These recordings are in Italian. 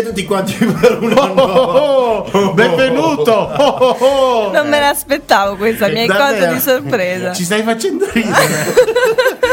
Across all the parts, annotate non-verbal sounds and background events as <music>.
A tutti quanti <laughs> per un anno. Oh, <laughs> oh, benvenuto! Oh, oh, oh. Non me l'aspettavo questa, mi hai colto di sorpresa. Ci stai facendo ridere?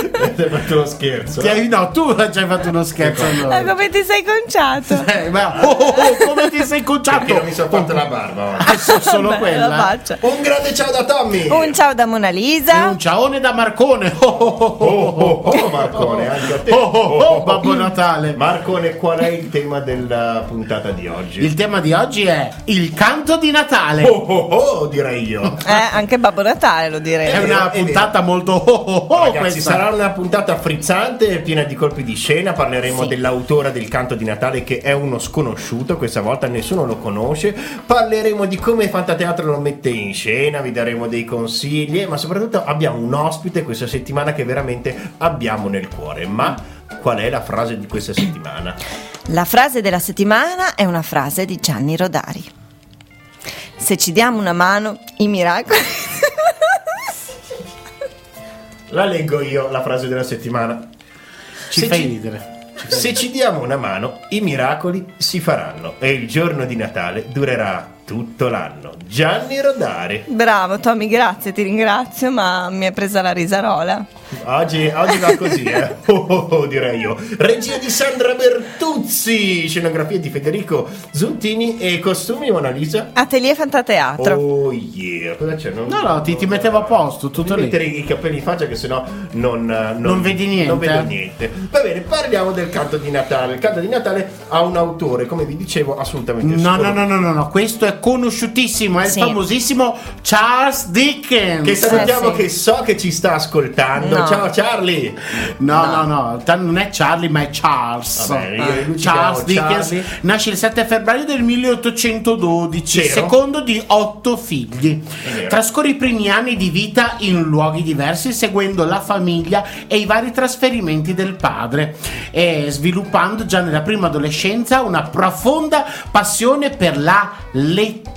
<laughs> Avete fatto lo scherzo. Ti hai- no, tu hai già fatto uno scherzo Ma noi. come ti sei conciato? Eh, ma- oh, oh, oh, come ti sei conciato? Mi sono fatta la barba oggi. Ah, so- solo Bella quella. Un grande ciao da Tommy. Un ciao da Mona E Lisa. un ciaone da Marcone. Oh, oh, oh, Oh, oh, oh, oh, Marcone, anche a te. Oh, oh, oh, Babbo Natale. Marcone, qual è il tema della puntata di oggi? Il tema di oggi è il canto di Natale. Oh, oh, oh, direi io. Eh, anche Babbo Natale lo direi. È una vero. puntata molto oh, oh, oh, Ragazzi, questa. sarà una puntata frizzante, piena di colpi di scena. Parleremo Sì. dell'autore del canto di Natale, che è uno sconosciuto. Questa volta nessuno lo conosce. Parleremo di come Fantateatro lo mette in scena. Vi daremo dei consigli. Ma soprattutto abbiamo un ospite questa settimana che veramente abbiamo nel cuore. Ma qual è la frase di questa settimana? La frase della settimana è una frase di Gianni Rodari. Se ci diamo una mano, i miracoli. La leggo io, la frase della settimana. Ci Se fai ci- ridere. Se ci diamo una mano, i miracoli si faranno e il giorno di Natale durerà tutto l'anno. Gianni Rodari. Bravo Tommy, grazie, ti ringrazio, ma mi è presa la risarola. Oggi, oggi va così, eh? <laughs> Oh, oh, oh, direi io. Regia di Sandra Bertuzzi, scenografia di Federico Zuntini e costumi Mona Lisa. Atelier Fantateatro. Oh yeah, cosa c'è? Non, No, no, ti, ti mettevo a posto, tutto lì. mettere i capelli in faccia che sennò non, eh, non, Non vedi niente, Non vedo eh? niente. Va bene, parliamo del canto di Natale. Il canto di Natale ha un autore, come vi dicevo, assolutamente No, no, no, no, no, no, questo è conosciutissimo, è Sì. il famosissimo Charles Dickens. Che salutiamo Eh, sì. che so che ci sta ascoltando. No. Ciao Charlie. No, no, no, ta- non è Charlie, ma è Charles. Va bene, io ci Charles Dickens nasce il 7 febbraio del 1812, Vero. secondo di otto figli. vero. Trascorre i primi anni di vita in luoghi diversi, seguendo la famiglia e i vari trasferimenti del padre, e sviluppando già nella prima adolescenza una profonda passione per la lettura.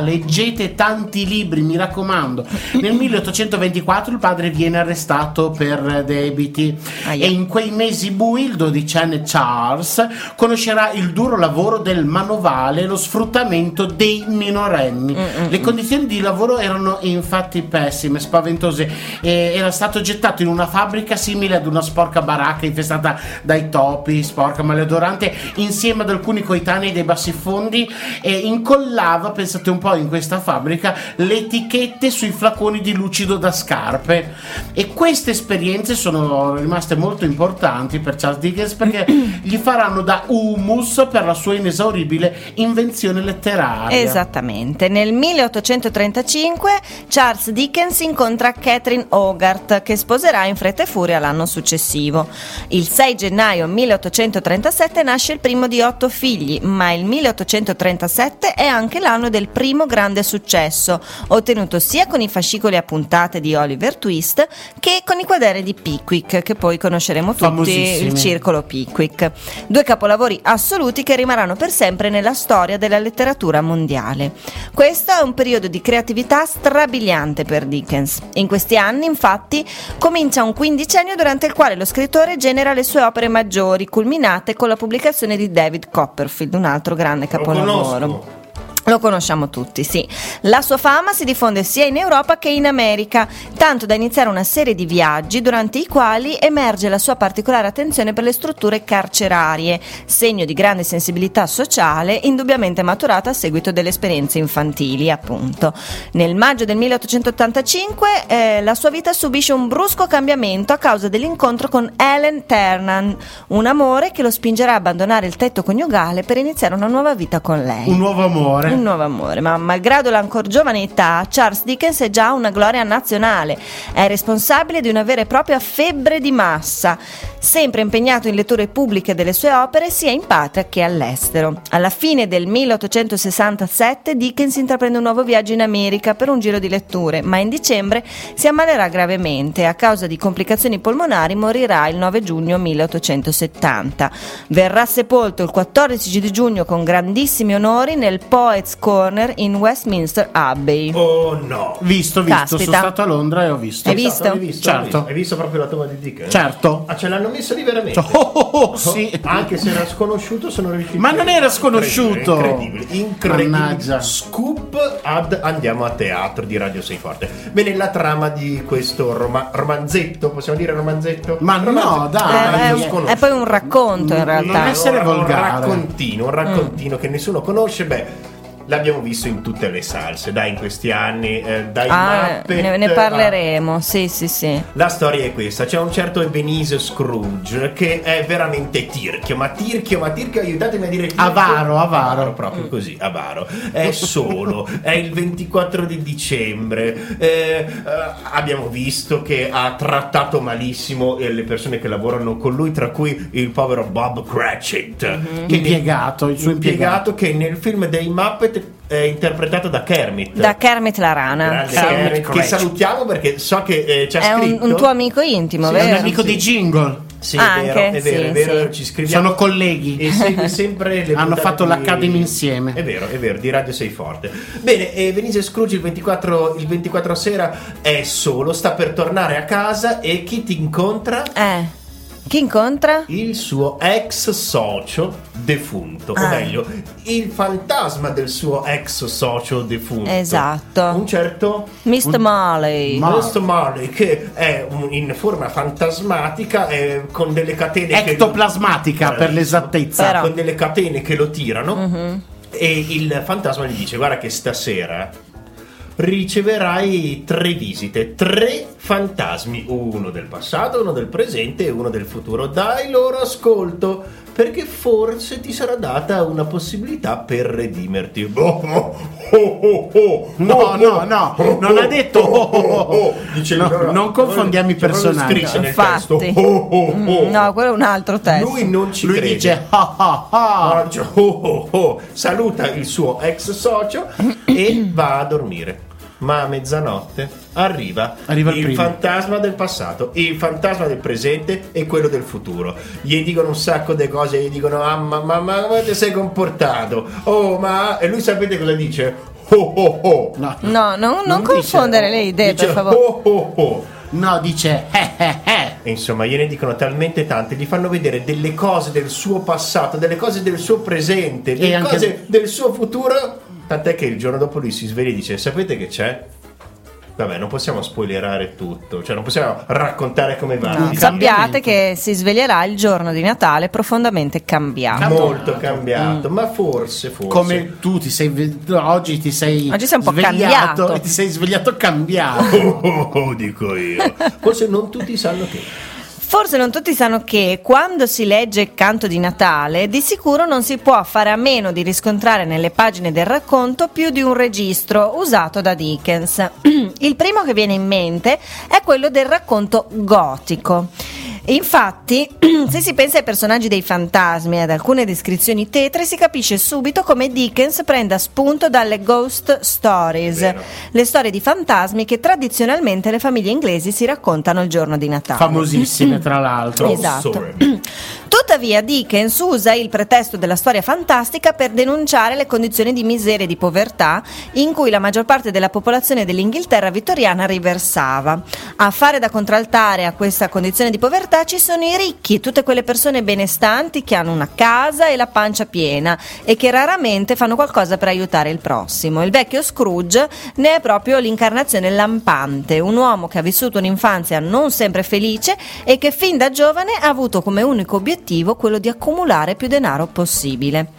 Leggete tanti libri, mi raccomando. Nel 1824 il padre viene arrestato per debiti Aia. e in quei mesi bui il dodicenne Charles conoscerà il duro lavoro del manovale e lo sfruttamento dei minorenni. Le condizioni di lavoro erano infatti pessime, spaventose. E era stato gettato in una fabbrica simile ad una sporca baracca infestata dai topi, sporca, maleodorante, insieme ad alcuni coetanei dei bassifondi e incollava, pensate un po', in questa fabbrica le etichette sui flaconi di lucido da scarpe. E queste esperienze sono rimaste molto importanti per Charles Dickens perché <clears throat> gli faranno da humus per la sua inesauribile invenzione letteraria. Esattamente. Nel 1835 Charles Dickens incontra Catherine Hogarth che sposerà in fretta e furia l'anno successivo. Il 6 gennaio 1837 nasce il primo di otto figli, ma il 1837 è anche l'anno del primo grande successo, ottenuto sia con i fascicoli a puntate di Oliver Twist che con i quaderni di Pickwick, che poi conosceremo tutti, il circolo Pickwick. Due capolavori assoluti che rimarranno per sempre nella storia della letteratura mondiale. Questo è un periodo di creatività strabiliante per Dickens. In questi anni, infatti, comincia un quindicennio durante il quale lo scrittore genera le sue opere maggiori, culminate con la pubblicazione di David Copperfield, un altro grande Lo capolavoro. Lo conosciamo tutti, sì. La sua fama si diffonde sia in Europa che in America, tanto da iniziare una serie di viaggi durante i quali emerge la sua particolare attenzione per le strutture carcerarie, segno di grande sensibilità sociale, indubbiamente maturata a seguito delle esperienze infantili, appunto. Nel maggio del 1885 eh, la sua vita subisce un brusco cambiamento a causa dell'incontro con Ellen Ternan, un amore che lo spingerà a abbandonare il tetto coniugale per iniziare una nuova vita con lei. Un nuovo amore. Un nuovo amore, ma malgrado l'ancor giovane età, Charles Dickens è già una gloria nazionale. È responsabile di una vera e propria febbre di massa, sempre impegnato in letture pubbliche delle sue opere sia in patria che all'estero. Alla fine del 1867 Dickens intraprende un nuovo viaggio in America per un giro di letture, ma in dicembre si ammalerà gravemente e a causa di complicazioni polmonari morirà il 9 giugno 1870. Verrà sepolto il 14 di giugno con grandissimi onori nel Poets Corner in Westminster Abbey. Oh no. Visto, visto, Caspita. sono stato a Londra e ho visto. Hai visto? Hai visto? Certo. Hai visto proprio la tomba di Dickens? Certo. Ah, ce l'hanno messo lì veramente. Oh, oh, oh, sì. Anche se era sconosciuto, sono riuscito. Ma non era sconosciuto. Incredibile, incredibile. Mannaggia. Scoop ad Andiamo a teatro di Radio Sei Forte. Bene, la trama di questo roma- romanzetto, possiamo dire romanzetto? Ma no, Romanzetto. dai. Eh, Romanzo è, è poi un racconto in Non realtà. essere un- volgare. Un raccontino, un raccontino che nessuno conosce. Beh, l'abbiamo visto in tutte le salse, dai, in questi anni. eh, dai Ah, Muppet ne, ne parleremo, sì, sì, sì. La storia è questa, c'è un certo Ebenezer Scrooge che è veramente tirchio, ma tirchio, ma tirchio, aiutatemi a dire tirchio. Avaro, avaro. proprio così, avaro. È solo, è il 24 di dicembre, eh, eh, abbiamo visto che ha trattato malissimo le persone che lavorano con lui, tra cui il povero Bob Cratchit. che Impiegato, il suo impiegato. che nel film dei Muppet è interpretato da Kermit. Da Kermit la rana. Sì. Kermit, che salutiamo perché so che eh, c'è È un, scritto un tuo amico intimo, Sì, È un vero? amico Sì. dei jingle. Sì, Anche, è vero, è vero, sì, è vero, sì. ci scriviamo. Sono colleghi. E segue sempre le <laughs> Hanno fatto di- l'Academy insieme. È vero, è vero, di Radio Sei Forte. Bene, e Venise Scrooge il 24, il 24 sera è solo, sta per tornare a casa e chi ti incontra? Eh. Chi incontra? Il suo ex socio defunto, o Ah. meglio, il fantasma del suo ex socio defunto. Esatto. Un certo Mr. Marley. Ma- Questo Marley che è un- in forma fantasmatica eh, con delle catene che Ectoplasmatica per Bravissimo. l'esattezza. Però- con delle catene che lo tirano Mhm. e il fantasma gli dice guarda che stasera riceverai tre visite, tre fantasmi, uno del passato, uno del presente e uno del futuro. Dai loro ascolto perché forse ti sarà data una possibilità per redimerti. <laughs> Oh, oh, oh, oh, No, no, no, non ha detto oh. Dice No, non confondiamo i personaggi. Infatti. testo. Mm, No, quello è un altro testo. Lui non ci Lui crede. dice dice, saluta il suo ex socio e va a dormire. Ma a mezzanotte arriva, Arriva il il fantasma del passato, il fantasma del presente e quello del futuro. Gli dicono un sacco di cose, gli dicono: Ah, ma, ma, ma come ti sei comportato? Oh, ma. E lui sapete cosa dice? Oh, oh, oh. No, No, non, non dice- confondere le idee, Dice, per favore. oh, oh, oh. no, dice eh eh eh. E insomma, gliene dicono talmente tante, gli fanno vedere delle cose del suo passato, delle cose del suo presente, delle cose del suo futuro. Tant'è che il giorno dopo lui si sveglia e dice: Sapete che c'è? Vabbè, non possiamo spoilerare tutto, cioè non possiamo raccontare come va. No, sappiate che si sveglierà il giorno di Natale profondamente cambiato. molto cambiato, ma forse, forse. Come tu ti sei oggi ti sei Oggi sei un po' cambiato. e ti sei svegliato cambiato. <laughs> Oh, oh, oh, dico io. Forse non tutti sanno che. Forse non tutti sanno che quando si legge canto di Natale, di sicuro non si può fare a meno di riscontrare nelle pagine del racconto più di un registro usato da Dickens. <clears throat> Il primo che viene in mente è quello del racconto gotico. Infatti, <clears throat> se si pensa ai personaggi dei fantasmi e ad alcune descrizioni tetre, si capisce subito come Dickens prenda spunto dalle ghost stories, Vero. le storie di fantasmi che tradizionalmente le famiglie inglesi si raccontano il giorno di Natale. Famosissime tra l'altro. Esatto. <clears throat> Tuttavia Dickens usa il pretesto della storia fantastica per denunciare le condizioni di miseria e di povertà in cui la maggior parte della popolazione dell'Inghilterra vittoriana riversava. A fare da contraltare a questa condizione di povertà ci sono i ricchi, tutte quelle persone benestanti che hanno una casa e la pancia piena e che raramente fanno qualcosa per aiutare il prossimo. Il vecchio Scrooge ne è proprio l'incarnazione lampante, un uomo che ha vissuto un'infanzia non sempre felice e che fin da giovane ha avuto come unico obiettivo quello di accumulare più denaro possibile.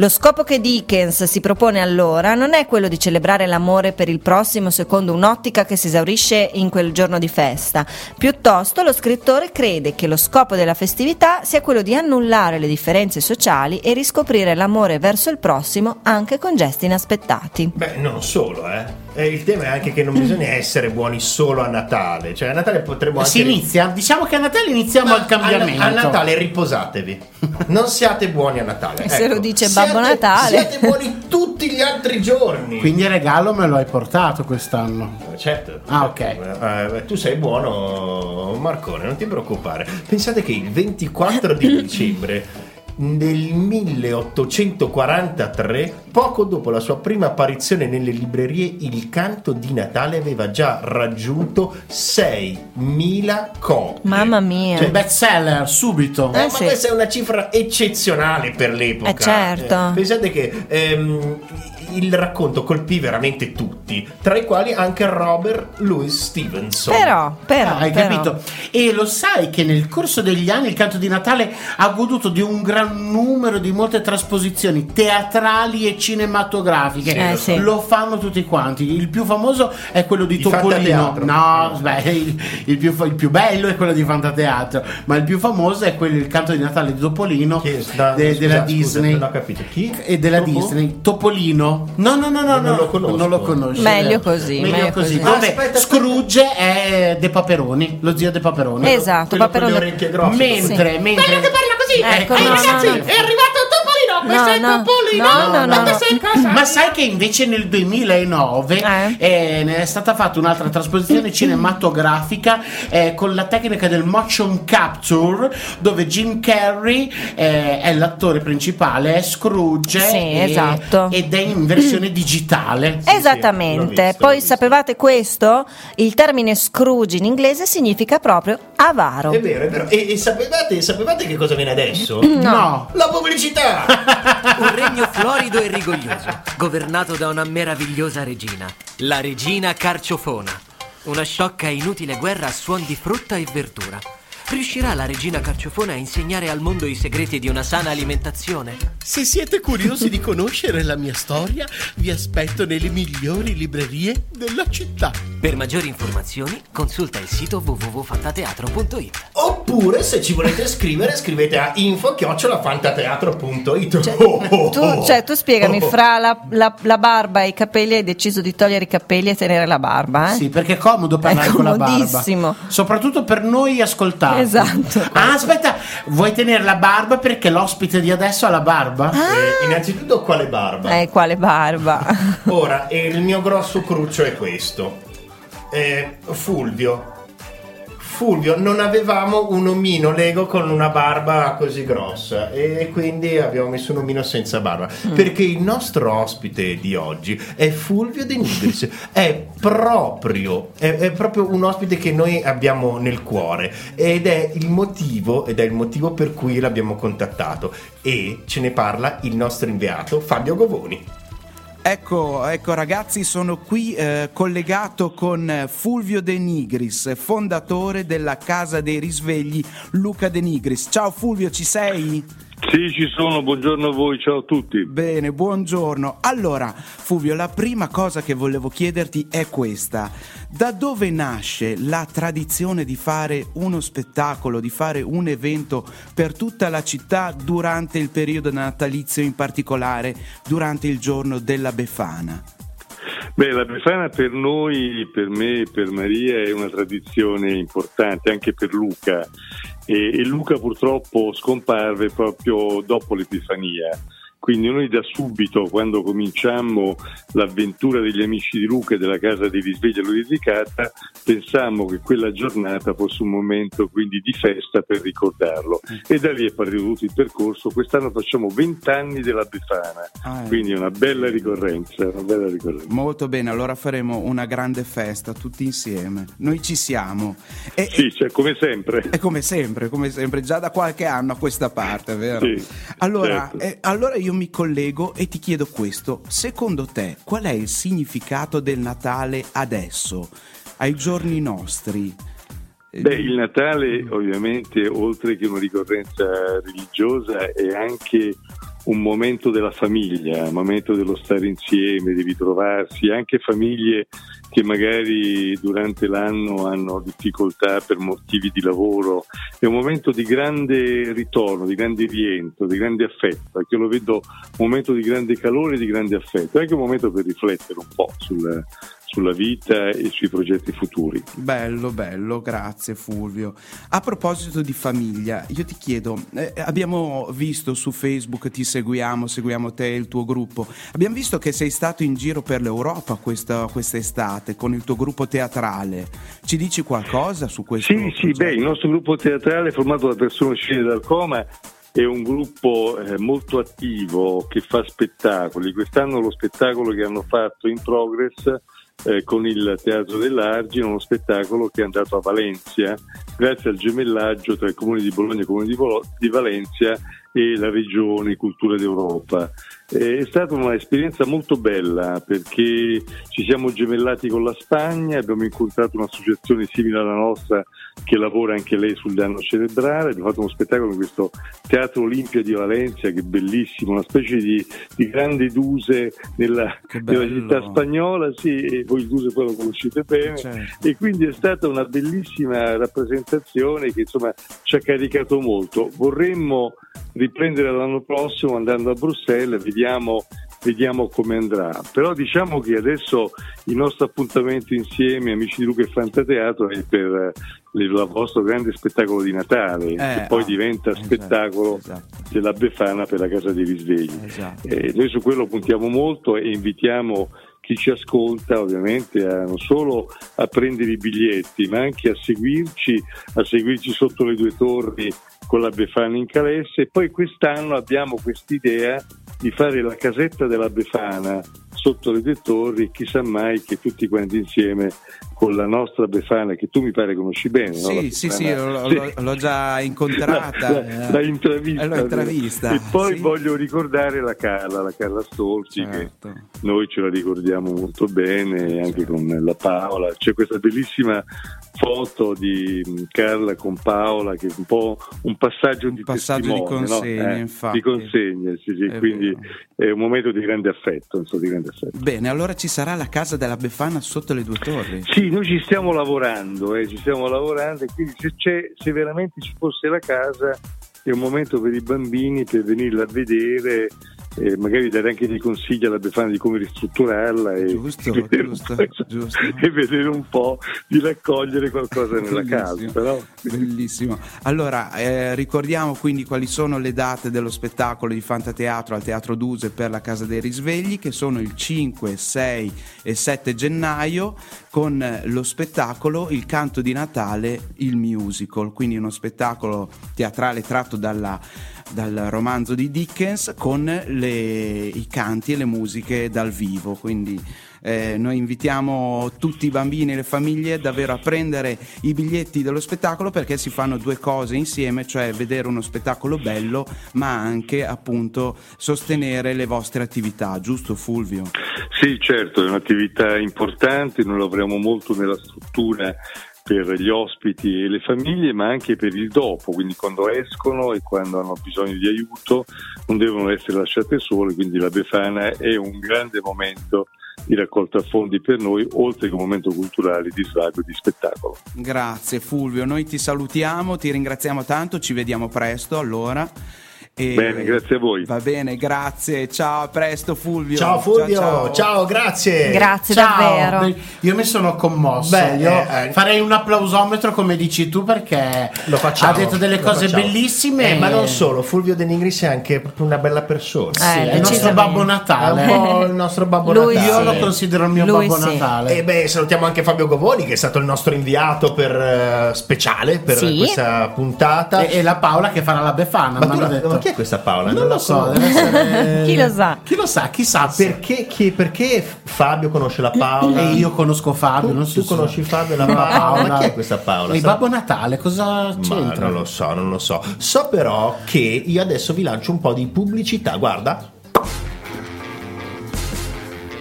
Lo scopo che Dickens si propone allora non è quello di celebrare l'amore per il prossimo secondo un'ottica che si esaurisce in quel giorno di festa, piuttosto lo scrittore crede che lo scopo della festività sia quello di annullare le differenze sociali e riscoprire l'amore verso il prossimo anche con gesti inaspettati. Beh, non solo, eh. Eh, Il tema è anche che non bisogna essere buoni solo a Natale. Cioè, a Natale potremmo anche. Si inizia, diciamo che a Natale iniziamo Ma il cambiamento. A, a Natale riposatevi. <laughs> Non siate buoni a Natale. E se lo dice Babbo Siate- Natale. Siate buoni tutti gli altri giorni. Quindi il regalo me lo hai portato quest'anno. Certo. Ah, ok. Eh, tu sei buono, Marcone, non ti preoccupare. Pensate che il 24 di <laughs> dicembre nel 1843, poco dopo la sua prima apparizione nelle librerie, il canto di Natale aveva già raggiunto 6.000 copie. Mamma mia. Cioè, bestseller, subito. Eh, Eh, ma sì. questa è una cifra eccezionale per l'epoca. Eh, certo. Eh, pensate che ehm, il racconto colpì veramente tutti, tra i quali anche Robert Louis Stevenson. Però, però, Ah, hai però. capito? E lo sai che nel corso degli anni il canto di Natale ha goduto di un gran numero di molte trasposizioni teatrali e cinematografiche. Sì, Eh, sì. Lo fanno tutti quanti. Il più famoso è quello di Di Topolino. No, beh, il, il più, il più bello è quello di Fantateatro, ma il più famoso è quello il canto di Natale di Topolino de- scusa, della scusa, Disney. non ho capito. Chi? E della Topo? Disney, Topolino. No, no, no, no, Non no, lo conosco. Non lo conosci. Meglio così, Meglio, meglio così. così. Dove Aspetta, aspetta. Scrooge è De Paperoni, lo zio De Paperoni. Esatto, Quello con le orecchie grosse. Mentre, Sì. mentre Quello che parla così. Ecco, Ehi, no, no, ragazzi, no. è arrivato No, è no. Topolino. No, no, no, no. è cosa? Ma sai che invece nel 2009 Eh? eh, ne è stata fatta un'altra trasposizione <coughs> cinematografica eh, con la tecnica del motion capture dove Jim Carrey eh, è l'attore principale, è Scrooge Sì, e- esatto. ed è in versione digitale. <coughs> l'ho Esattamente. visto, Poi sapevate questo? Il termine Scrooge in inglese significa proprio avaro. È vero, è vero. E, e sapevate, sapevate che cosa viene adesso? <coughs> No. La pubblicità! <laughs> Un regno florido e rigoglioso, governato da una meravigliosa regina, la regina Carciofona. Una sciocca e inutile guerra a suon di frutta e verdura. Riuscirà la regina Carciofona a insegnare al mondo i segreti di una sana alimentazione? Se siete curiosi di conoscere la mia storia, vi aspetto nelle migliori librerie della città. Per maggiori informazioni, consulta il sito www.fantateatro.it. Oppure se ci volete scrivere, scrivete a info-fantateatro.it. Cioè, Oh, oh, tu, cioè, tu spiegami, Oh. fra la, la- la barba e i capelli hai deciso di togliere i capelli e tenere la barba, eh? Sì, perché è comodo parlare È con la barba. comodissimo. Soprattutto per noi ascoltare. Esatto. Ah, aspetta, vuoi tenere la barba perché l'ospite di adesso ha la barba? Eh, innanzitutto quale barba? Eh, quale barba? Ora, eh, il mio grosso cruccio è questo. Eh, Fulvio. Fulvio, non avevamo un omino Lego con una barba così grossa e quindi abbiamo messo un omino senza barba. Perché il nostro ospite di oggi è Fulvio De Nigris. è proprio, è, è proprio un ospite che noi abbiamo nel cuore ed è il motivo, ed è il motivo per cui l'abbiamo contattato. E ce ne parla il nostro inviato Fabio Govoni. Ecco, ecco ragazzi, sono qui eh, collegato con Fulvio De Nigris, fondatore della Casa dei Risvegli Luca De Nigris. Ciao Fulvio, ci sei? Sì, ci sono, buongiorno a voi, ciao a tutti. Bene, buongiorno. Allora, Fulvio, la prima cosa che volevo chiederti è questa. Da dove nasce la tradizione di fare uno spettacolo, di fare un evento per tutta la città durante il periodo natalizio, in particolare durante il giorno della Befana? Beh, la Befana per noi, per me e per Maria è una tradizione importante, anche per Luca. E, e Luca purtroppo scomparve proprio dopo l'Epifania. Quindi noi da subito, quando cominciammo l'avventura degli amici di Luca e della casa di risveglio a lui dedicata, pensammo che quella giornata fosse un momento quindi di festa per ricordarlo. E da lì è partito tutto il percorso. Quest'anno facciamo 20 anni della Befana, Ah, eh. quindi è una bella ricorrenza, una bella ricorrenza. Molto bene, allora faremo una grande festa tutti insieme. Noi ci siamo. E, Sì, cioè, come sempre. È come sempre, come sempre, già da qualche anno a questa parte, vero? Sì, allora, certo. eh, allora io mi collego e ti chiedo questo. Secondo te, qual è il significato del Natale adesso, ai giorni nostri? Eh, Beh, il Natale ovviamente, oltre che una ricorrenza religiosa, è anche un momento della famiglia, un momento dello stare insieme, di ritrovarsi, anche famiglie che magari durante l'anno hanno difficoltà per motivi di lavoro, è un momento di grande ritorno, di grande rientro, di grande affetto, perché lo vedo un momento di grande calore e di grande affetto, è anche un momento per riflettere un po' sul- sulla vita e sui progetti futuri. Bello, bello, grazie Fulvio. A proposito di famiglia, io ti chiedo, eh, abbiamo visto su Facebook, ti seguiamo, seguiamo te e il tuo gruppo, abbiamo visto che sei stato in giro per l'Europa questa quest'estate con il tuo gruppo teatrale. Ci dici qualcosa su questo? Sì, sì, progetto? beh, il nostro gruppo teatrale formato da persone uscite dal coma è un gruppo eh, molto attivo che fa spettacoli. Quest'anno lo spettacolo che hanno fatto in progress eh, con il Teatro dell'Argine, uno spettacolo che è andato a Valencia grazie al gemellaggio tra il Comune di Bologna e il Comune di, Volo- di Valencia e la Regione Cultura d'Europa. Eh, È stata un'esperienza molto bella perché ci siamo gemellati con la Spagna, abbiamo incontrato un'associazione simile alla nostra che lavora anche lei sul danno cerebrale, abbiamo fatto uno spettacolo in questo Teatro Olimpia di Valencia che è bellissimo, una specie di, di grande duse nella, nella città spagnola, sì, e voi il duse poi lo conoscete bene Certo. e quindi è stata una bellissima rappresentazione che insomma ci ha caricato molto. Vorremmo riprendere l'anno prossimo andando a Bruxelles, vediamo, vediamo come andrà. Però diciamo che adesso il nostro appuntamento insieme, amici di Luca e Fantateatro, è per eh, il vostro grande spettacolo di Natale, che poi ah, diventa esatto, spettacolo esatto. della Befana per la Casa dei Risvegli. Esatto. Eh, noi su quello puntiamo molto e invitiamo chi ci ascolta ovviamente a, non solo a prendere i biglietti ma anche a seguirci, a seguirci sotto le due torri con la Befana in Calesse. E poi quest'anno abbiamo quest'idea di fare la casetta della Befana sotto le e chissà mai che tutti quanti insieme con la nostra Befana che tu mi pare conosci bene no? Sì, sì, sì, Befana- l'ho, l'ho- l'ho già incontrata. <laughs> la, la intravista, Eh, l'ho intravista, e poi sì. voglio ricordare la Carla la Carla Stolzi che Certo. noi ce la ricordiamo molto bene anche con la Paola c'è questa bellissima foto di mm, Carla con Paola che è un po' un passaggio di passaggio di testimone, no? consegna, Eh, infatti. di consegna sì, sì, È quindi vero. È un momento di grande affetto, insomma, di grande affetto. Bene, allora ci sarà la casa della Befana sotto le due torri. Sì, noi ci stiamo lavorando, eh, ci stiamo lavorando e quindi se, c'è, se veramente ci fosse la casa è un momento per i bambini per venirla a vedere, eh, magari dare anche dei consigli alla Befana di come ristrutturarla e, Giusto, vedere, giusto, un po', giusto. e vedere un po' di raccogliere qualcosa nella casa. Bellissimo. Però, Bellissimo. Allora, eh, ricordiamo quindi quali sono le date dello spettacolo di Fantateatro al Teatro Duse per la Casa dei Risvegli, che sono il 5, 6 e 7 gennaio, con lo spettacolo Il canto di Natale, il musical, quindi uno spettacolo teatrale tratto dalla- dal romanzo di Dickens con le- i canti e le musiche dal vivo. Quindi eh, noi invitiamo tutti i bambini e le famiglie davvero a prendere i biglietti dello spettacolo perché si fanno due cose insieme, cioè vedere uno spettacolo bello, ma anche appunto sostenere le vostre attività, giusto Fulvio? Sì, certo, è un'attività importante, noi lavoriamo molto nella struttura per gli ospiti e le famiglie, ma anche per il dopo, quindi quando escono e quando hanno bisogno di aiuto non devono essere lasciate sole, quindi la Befana è un grande momento di raccolta fondi per noi, oltre che un momento culturale di svago e di spettacolo. Grazie Fulvio, noi ti salutiamo, ti ringraziamo tanto, ci vediamo presto allora. E- Bene, grazie a voi. Va bene, grazie, ciao, a presto Fulvio. Ciao Fulvio, ciao, grazie. Grazie Ciao, davvero. io mi sono commosso. Beh, io eh, farei un applausometro come dici tu perché Lo facciamo. ha detto delle cose bellissime. Eh, ma non solo, Fulvio De Nigris è anche proprio una bella persona. Eh, Sì, è il nostro. Babbo È Natale. un po' il nostro babbo Lui Natale. Io sì. lo considero il mio Lui Babbo sì. Natale. E beh, salutiamo anche Fabio Govoni che è stato il nostro inviato per, eh, speciale per Sì. questa puntata. E, e la Paola che farà la Befana. ma, mi tu ma chi è questa Paola? Non, la lo so, essere. <laughs> Chi lo sa? Chi lo sa, chissà. Perché, chi- perché Fabio conosce la Paola? E io conosco Fabio. Tu, non so tu conosci Fabio e la Paola? Ma chi è questa Paola? Il Babbo Natale, cosa Ma c'entra? non lo so, non lo so. So però che io adesso vi lancio un po' di pubblicità. Guarda.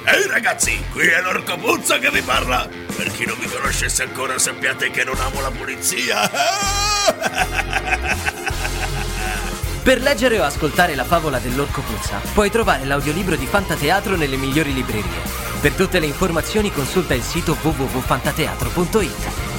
Ehi ragazzi, qui è l'orco Puzza che vi parla. Per chi non mi conoscesse ancora sappiate che non amo la pulizia. <laughs> Per leggere o ascoltare la favola dell'orco puzza, puoi trovare l'audiolibro di Fantateatro nelle migliori librerie. Per tutte le informazioni consulta il sito www.fantateatro.it.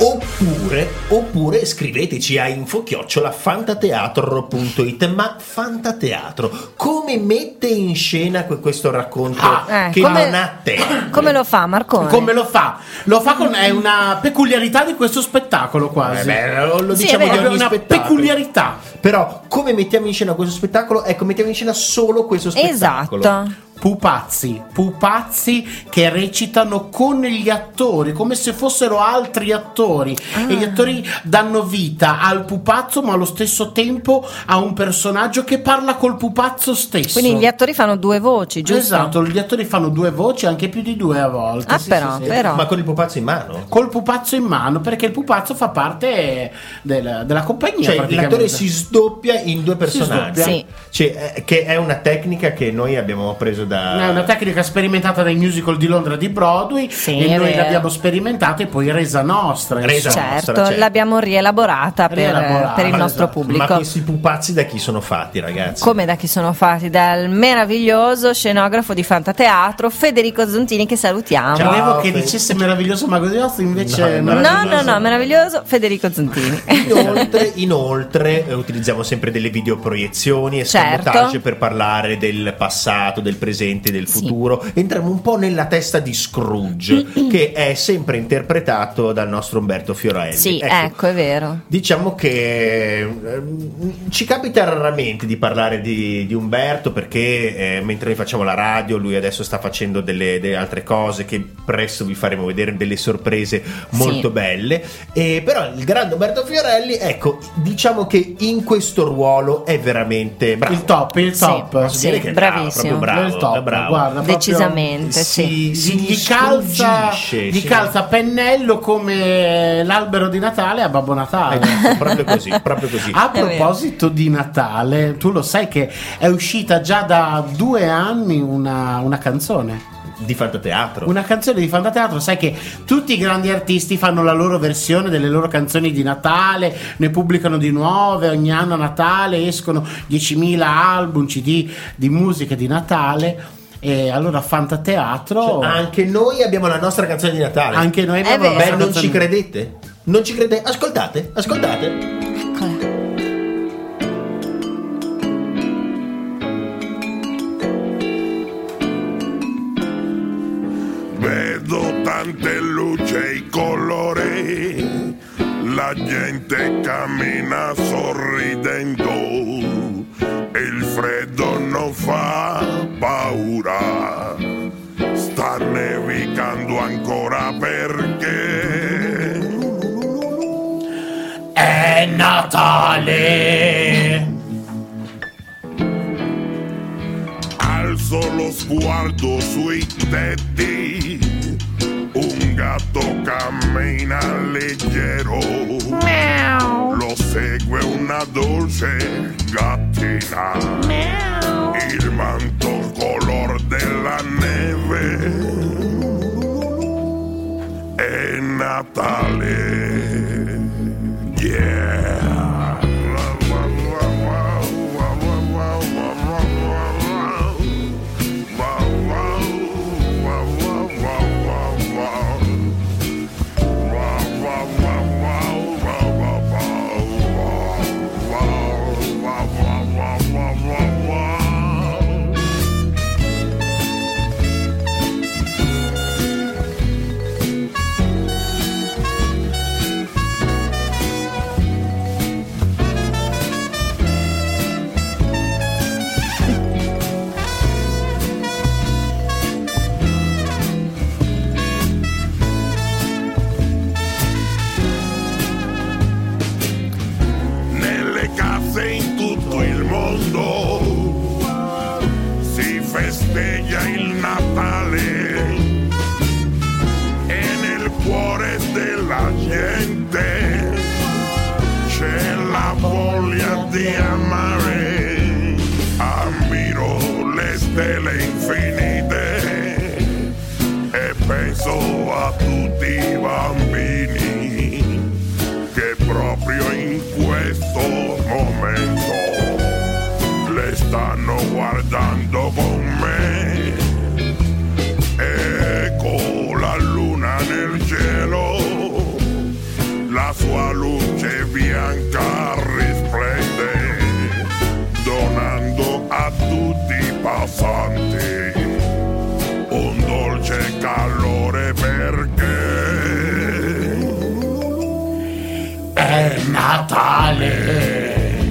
Oppure, oppure scriveteci a info-fantateatro.it Ma Fantateatro, come mette in scena que- questo racconto Eh, che come- non ha tempo? Come lo fa Marcone? Come lo fa? Lo fa con. È una peculiarità di questo spettacolo, Eh quasi. beh, lo, Sì, diciamo è di una spettacolo. peculiarità. Però come mettiamo in scena questo spettacolo? Ecco, mettiamo in scena solo questo spettacolo. Esatto. Pupazzi, pupazzi che recitano con gli attori, come se fossero altri attori. E gli attori danno vita al pupazzo, ma allo stesso tempo a un personaggio che parla col pupazzo stesso. Quindi gli attori fanno due voci, giusto? Esatto, gli attori fanno due voci, anche più di due a volte. Ah, sì, però, sì, sì. però. Ma con il pupazzo in mano? Col pupazzo in mano, perché il pupazzo fa parte del- della compagnia. Cioè l'attore si sdoppia in due personaggi. Cioè, eh, che è una tecnica che noi abbiamo preso da... È una tecnica sperimentata dai musical di Londra di Broadway Sì, e noi vero. l'abbiamo sperimentata e poi resa nostra. Resa. Certo, nostra, certo. l'abbiamo rielaborata per, Rielaborata, per il nostro esatto. pubblico. Ma questi pupazzi da chi sono fatti, ragazzi? Come da chi sono fatti? Dal meraviglioso scenografo di Fantateatro Federico Zontini che salutiamo. Ciao. Credevo che Fe- meraviglioso meraviglioso mago di Oz invece No, no. No, no, no, meraviglioso Federico Zontini. <laughs> Inoltre, inoltre, eh, utilizziamo sempre delle videoproiezioni e Certo. per parlare del passato, del presente e del Sì. futuro. Entriamo un po' nella testa di Scrooge, che è sempre interpretato dal nostro Umberto Fiorelli. Sì, ecco, è vero. Diciamo che ehm, ci capita raramente di parlare di, di Umberto perché eh, mentre noi facciamo la radio, lui adesso sta facendo delle, delle altre cose che presto vi faremo vedere, delle sorprese molto Sì. belle. E però il grande Umberto Fiorelli, ecco, diciamo che in questo ruolo è veramente bravo. Il top, il Sì, top. Sì, bravo, bravissimo. proprio bravo, il top, bravo. guarda, Decisamente, sì. Si, si Gli, gli calza, scruggisce, gli sì. calza pennello come l'albero di Natale a Babbo Natale. Ecco, proprio così, proprio così. A proposito di Natale, tu lo sai che è uscita già da due anni una, una canzone. Di fantateatro. Una canzone di Fantateatro, sai che tutti i grandi artisti fanno la loro versione delle loro canzoni di Natale, ne pubblicano di nuove, ogni anno a Natale escono 10.000 album, CD di musica di Natale. E allora Fantateatro, Cioè, anche noi abbiamo la nostra canzone di Natale. anche noi abbiamo vero. la Beh, nostra non ci canzone- credete? Non ci credete? Ascoltate, ascoltate. Eccola. Vedo tante luci e colori, la gente cammina sorridendo, il freddo non fa paura, sta nevicando ancora perché È Natale! alzo lo sguardo sui tetti, un gatto cammina leggero, lo segue una dolce gattina, il manto color della neve, è Natale, yeah. Natale.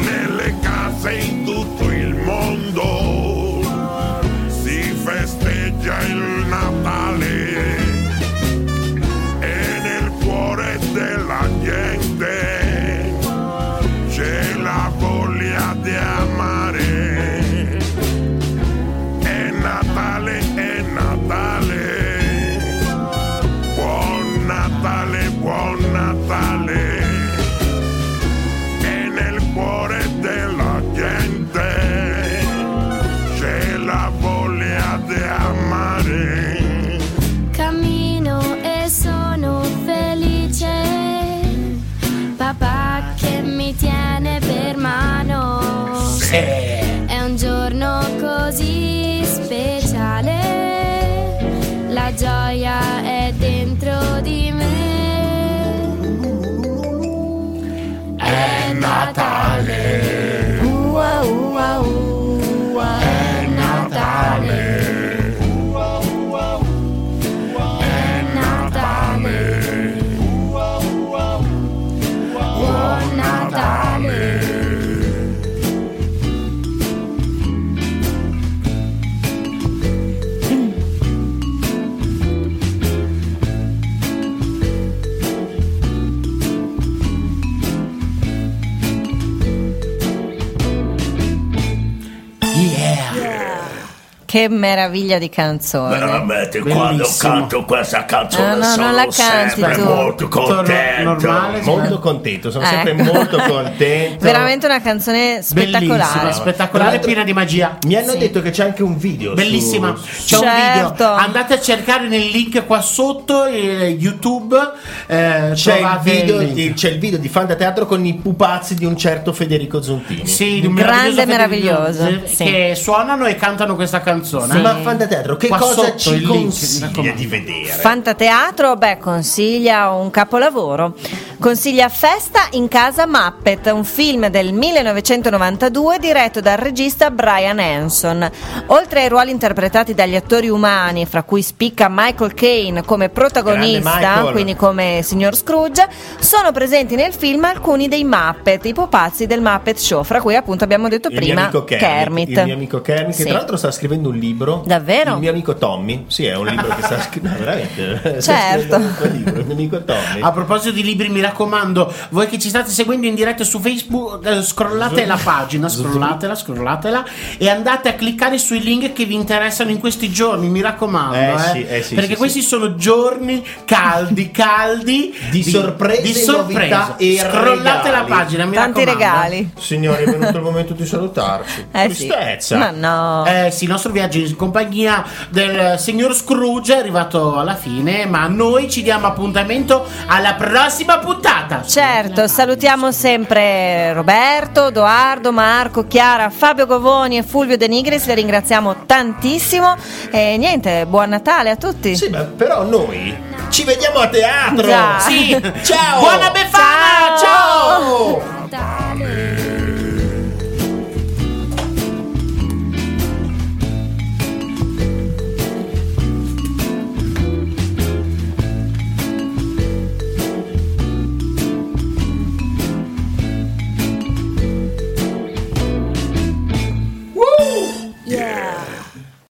Nelle case in tutto il mondo si festeggia il Natale e nel cuore della gente c'è la voce. Che meraviglia di canzone. Veramente, quando Bellissimo. canto questa canzone Ah, no, sono non la canti sempre tu. molto contento. normale, Molto contento, sono Eh. sempre molto contento. Veramente una canzone spettacolare. spettacolare, piena di magia. Mi hanno Sì. detto che c'è anche un video. Bellissima, su- c'è un Certo. video. Andate a cercare nel link qua sotto eh, YouTube. eh, C'è il, video, link. di- c'è il video di Fantateatro con i pupazzi di un certo Federico Zontini. Sì, di un Grande, meraviglioso meraviglioso, sì. Che suonano e cantano questa canzone. Ma Fantateatro, che Qua cosa ci consiglia di vedere? Fantateatro, beh, consiglia un capolavoro. Consiglia Festa in casa Muppet, un film del 1992 diretto dal regista Brian Hanson. Oltre ai ruoli interpretati dagli attori umani, fra cui spicca Michael Caine come protagonista, quindi come signor Scrooge, sono presenti nel film alcuni dei Muppet, i pupazzi del Muppet Show, fra cui appunto abbiamo detto Il mio prima amico Kermit, il mio amico Kermit, che Sì. tra l'altro sta scrivendo un libro. Davvero? Il mio amico Tommy, sì, è un libro che sta <laughs> scrivendo. No, veramente. <laughs> sta Certo. scrivendo libro, il mio amico Tommy. A proposito di libri, mi raccomando, voi che ci state seguendo in diretta su Facebook, eh, scrollate la pagina, scrollatela, scrollatela e andate a cliccare sui link che vi interessano in questi giorni, mi raccomando. Eh eh, sì, eh sì, perché sì, questi sono giorni caldi, <laughs> caldi Di sorprese, di novità e Scrollate la regali. pagina, mi Tanti raccomando. regali. Signori, è venuto il momento di salutarci. <laughs> Eh sì. Tristezza. Ma no. Eh sì, il nostro viaggio in compagnia del signor Scrooge è arrivato alla fine, ma noi ci diamo appuntamento alla prossima puntata puntata. Certo, salutiamo sempre Roberto, Edoardo, Marco, Chiara, Fabio Govoni e Fulvio De Nigris, le ringraziamo tantissimo e niente, buon Natale a tutti. Sì, ma però noi ci vediamo a teatro. Già. Sì. <laughs> Ciao. Buona Befana. ciao. ciao.